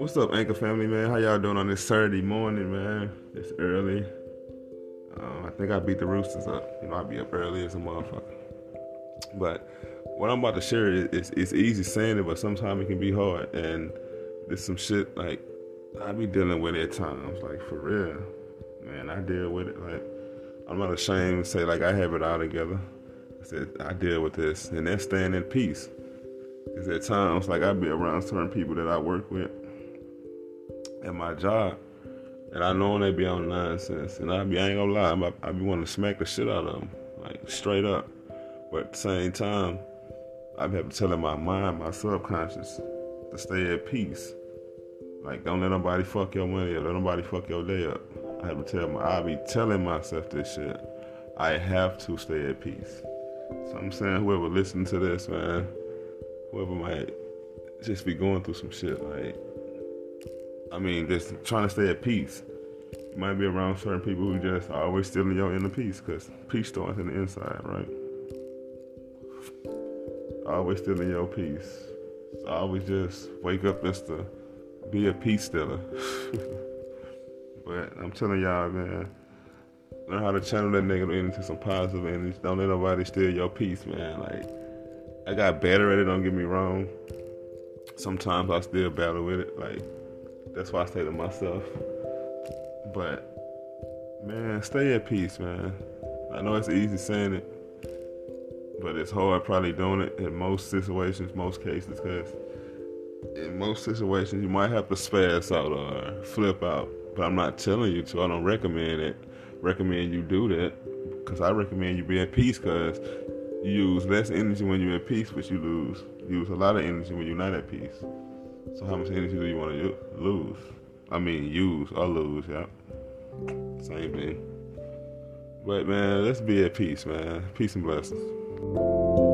What's up, Anchor family, man? How y'all doing on this Saturday morning, man? It's early. Um, I think I beat the Roosters up. You know, I be up early as a motherfucker. But what I'm about to share is it's, it's easy saying it, but sometimes it can be hard. And there's some shit like I be dealing with at times, like for real, man. I deal with it. Like I'm not ashamed to say like I have it all together. I said I deal with this, and that's staying in peace. Cause at times, like I be around certain people that I work with at my job, and I know they be on nonsense, and I be I ain't gonna lie, I, I be wanting to smack the shit out of them, like straight up. But at the same time, I be having to tell my mind, my subconscious, to stay at peace. Like don't let nobody fuck your money up, let nobody fuck your day up. I have to tell my, I be telling myself this shit. I have to stay at peace. So I'm saying whoever listen to this, man, whoever might just be going through some shit, like I mean, just trying to stay at peace. You might be around certain people who just always stealing your inner peace, because peace starts in the inside, right? Always stealing your peace. So always just wake up just to be a peace stealer. but I'm telling y'all, man, learn how to channel that negative energy into some positive energy. Don't let nobody steal your peace, man. Like, I got better at it, don't get me wrong. Sometimes I still battle with it. Like, that's why I say to myself. But man, stay at peace, man. I know it's easy saying it, but it's hard probably doing it in most situations, most cases, because in most situations you might have to spaz out or flip out. But I'm not telling you to. I don't recommend it. Recommend you do that because I recommend you be at peace because you use less energy when you're at peace, but you lose use a lot of energy when you're not at peace. So how much energy do you want to lose? I mean, use or lose, yeah. Same thing. But man, let's be at peace, man. Peace and blessings.